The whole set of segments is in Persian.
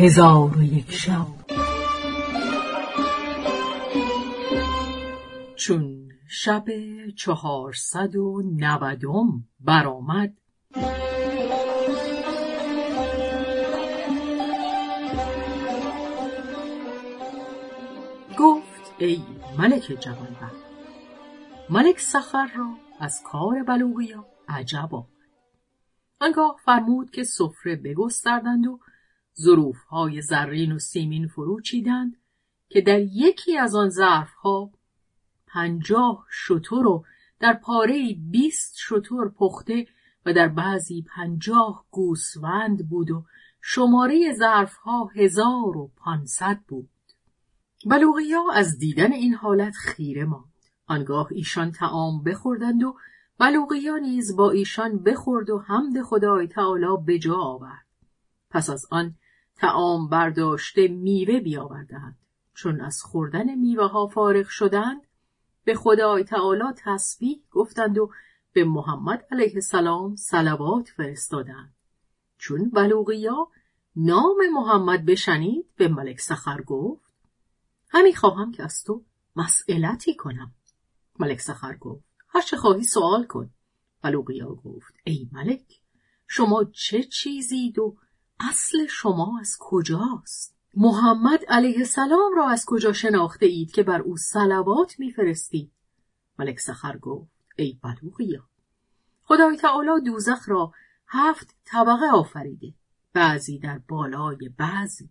هزار و یک شب. چون شب چهارصد و نودم برآمد گفت ای ملک جوانبخت ملک سخر را از کار بلوغیا عجب آمد. آنگاه فرمود که سفره بگستردند و ظروفهای زرین و سیمین فرو چیدند که در یکی از آن ظرفها پنجاه شتر و در پاره بیست شتر پخته و در بعضی پنجاه گوسفند بود و شماره ظرفها هزار و پانصد بود. بلوغیا از دیدن این حالت خیره ماند. آنگاه ایشان تعام بخوردند و بلوغیا نیز با ایشان بخورد و حمد خدای تعالی به جا آورد. پس از آن تعام برداشته میوه بیاوردند چون از خوردن میوه ها فارغ شدند به خدای تعالی تسبیح گفتند و به محمد علیه السلام صلوات فرستادند. چون بلوغیا نام محمد بشنید به ملک سخر گفت همی خواهم که از تو مسئلتی کنم. ملک سخر گفت هر چه خواهی سوال کن. بلوغیا گفت ای ملک شما چه چیزید و اصل شما از کجاست؟ محمد علیه السلام را از کجا شناخته اید که بر او صلوات میفرستید؟ ملک سخر گفت ای بلوغیا! خدای تعالی دوزخ را هفت طبقه آفریده بعضی در بالای بعضی.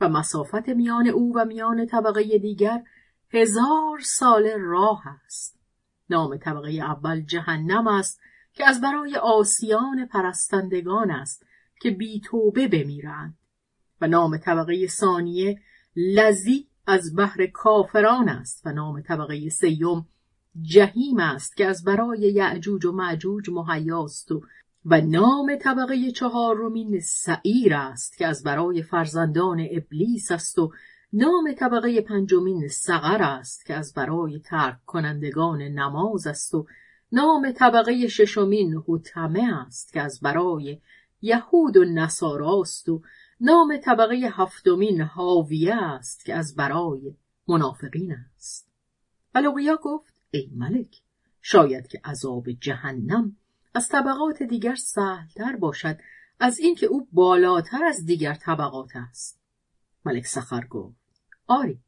و مسافت میان او و میان طبقه دیگر هزار سال راه است. نام طبقه اول جهنم است که از برای آسیان پرستندگان است که بی توبه بمیرند. و نام طبقه ثانیه لذی از بحر کافران است و نام طبقه سیوم جهیم است که از برای یعجوج و معجوج مهیاست و و نام طبقه چهارمین سعیر است که از برای فرزندان ابلیس است و نام طبقه پنجمین سقر است که از برای ترک کنندگان نماز است و نام طبقه ششمین حتمه است که از برای یهود و نصاراست و نام طبقه هفتمین حاویه است که از برای منافقین است. بلوغیا گفت ای ملک شاید که عذاب جهنم از طبقات دیگر سهلتر باشد از اینکه او بالاتر از دیگر طبقات است. ملک سخر گفت آری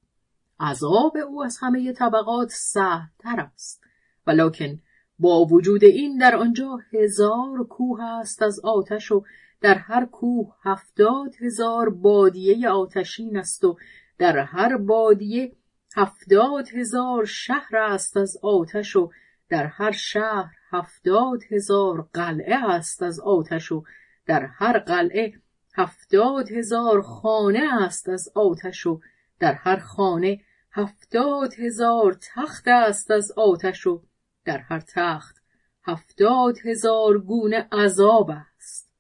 عذاب او از همه طبقات سهلتر است ولکن با وجود این در آنجا هزار کوه است از آتش و در هر کوه هفتاد هزار بادیه آتشین است و در هر بادیه هفتاد هزار شهر است از آتش و در هر شهر هفتاد هزار قلعه است از آتش و در هر قلعه هفتاد هزار خانه است از آتش و در هر خانه هفتاد هزار تخت است از آتش و در هر تخت هفتاد هزار گونه عذاب است.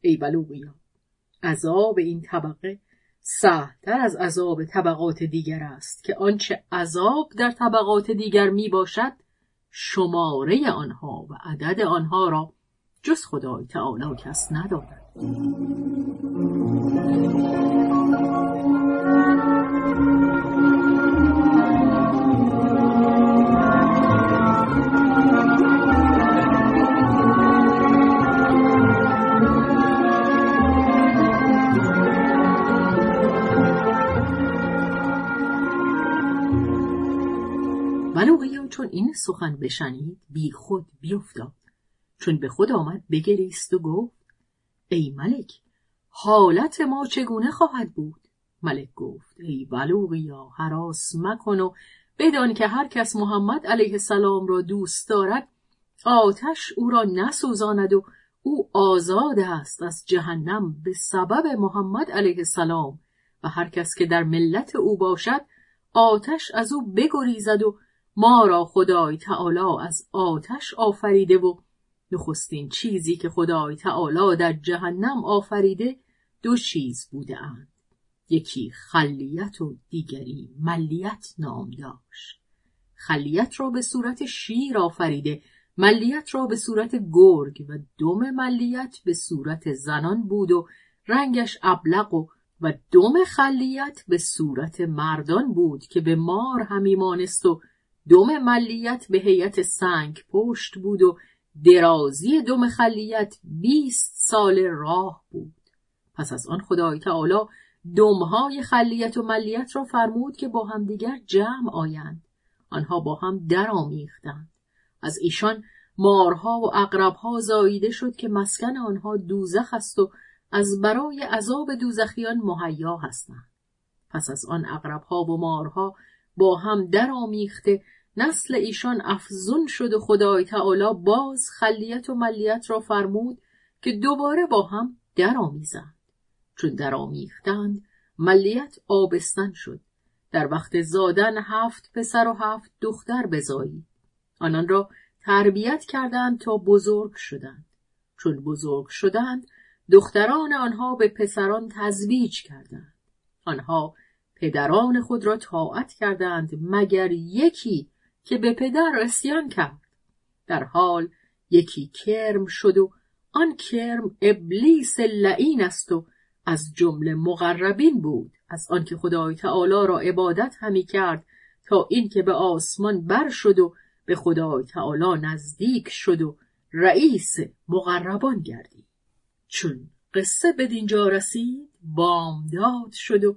ای بلوغیا عذاب این طبقه سهتر از عذاب طبقات دیگر است که آنچه عذاب در طبقات دیگر می باشد شماره آنها و عدد آنها را جز خدای تعالی کس ندارد چون این سخن بشنید بی خود بیفتاد چون به خود آمد بگریست و گفت ای ملک حالت ما چگونه خواهد بود؟ ملک گفت ای بلوغیا حراس مکن و بدان که هر کس محمد علیه السلام را دوست دارد آتش او را نسوزاند و او آزاد است از جهنم به سبب محمد علیه السلام. و هر کس که در ملت او باشد آتش از او بگریزد و ما را خدای تعالی از آتش آفریده و نخستین چیزی که خدای تعالی در جهنم آفریده دو چیز بوده اند. یکی خلیت و دیگری ملیت نام داشت. خلیت را به صورت شیر آفریده ملیت را به صورت گرگ و دم ملیت به صورت زنان بود و رنگش ابلق و و دم خلیت به صورت مردان بود که به مار همی مانست و دم ملیت به هیئت سنگ پشت بود و درازی دم خلیت بیست سال راه بود. پس از آن خدای تعالی دمهای خلیت و ملیت را فرمود که با همدیگر جمع آیند. آنها با هم درآمیختند. از ایشان مارها و اقربها زاییده شد که مسکن آنها دوزخ است و از برای عذاب دوزخیان مهیا هستند. پس از آن اقربها و مارها با هم درآمیخته نسل ایشان افزون شد و خدای تعالی باز خلیت و ملیت را فرمود که دوباره با هم درآمیزند. چون درآمیختند ملیت آبستن شد. در وقت زادن هفت پسر و هفت دختر بزایید آنان را تربیت کردند تا بزرگ شدند. چون بزرگ شدند دختران آنها به پسران تزویج کردند. آنها پدران خود را طاعت کردند مگر یکی که به پدر اسیان کرد. در حال یکی کرم شد و آن کرم ابلیس لعین است و از جمله مقربین بود. از آنکه خدای تعالی را عبادت همی کرد تا اینکه به آسمان بر شد و به خدای تعالی نزدیک شد و رئیس مقربان گردید. چون قصه به دینجا رسید بامداد شد و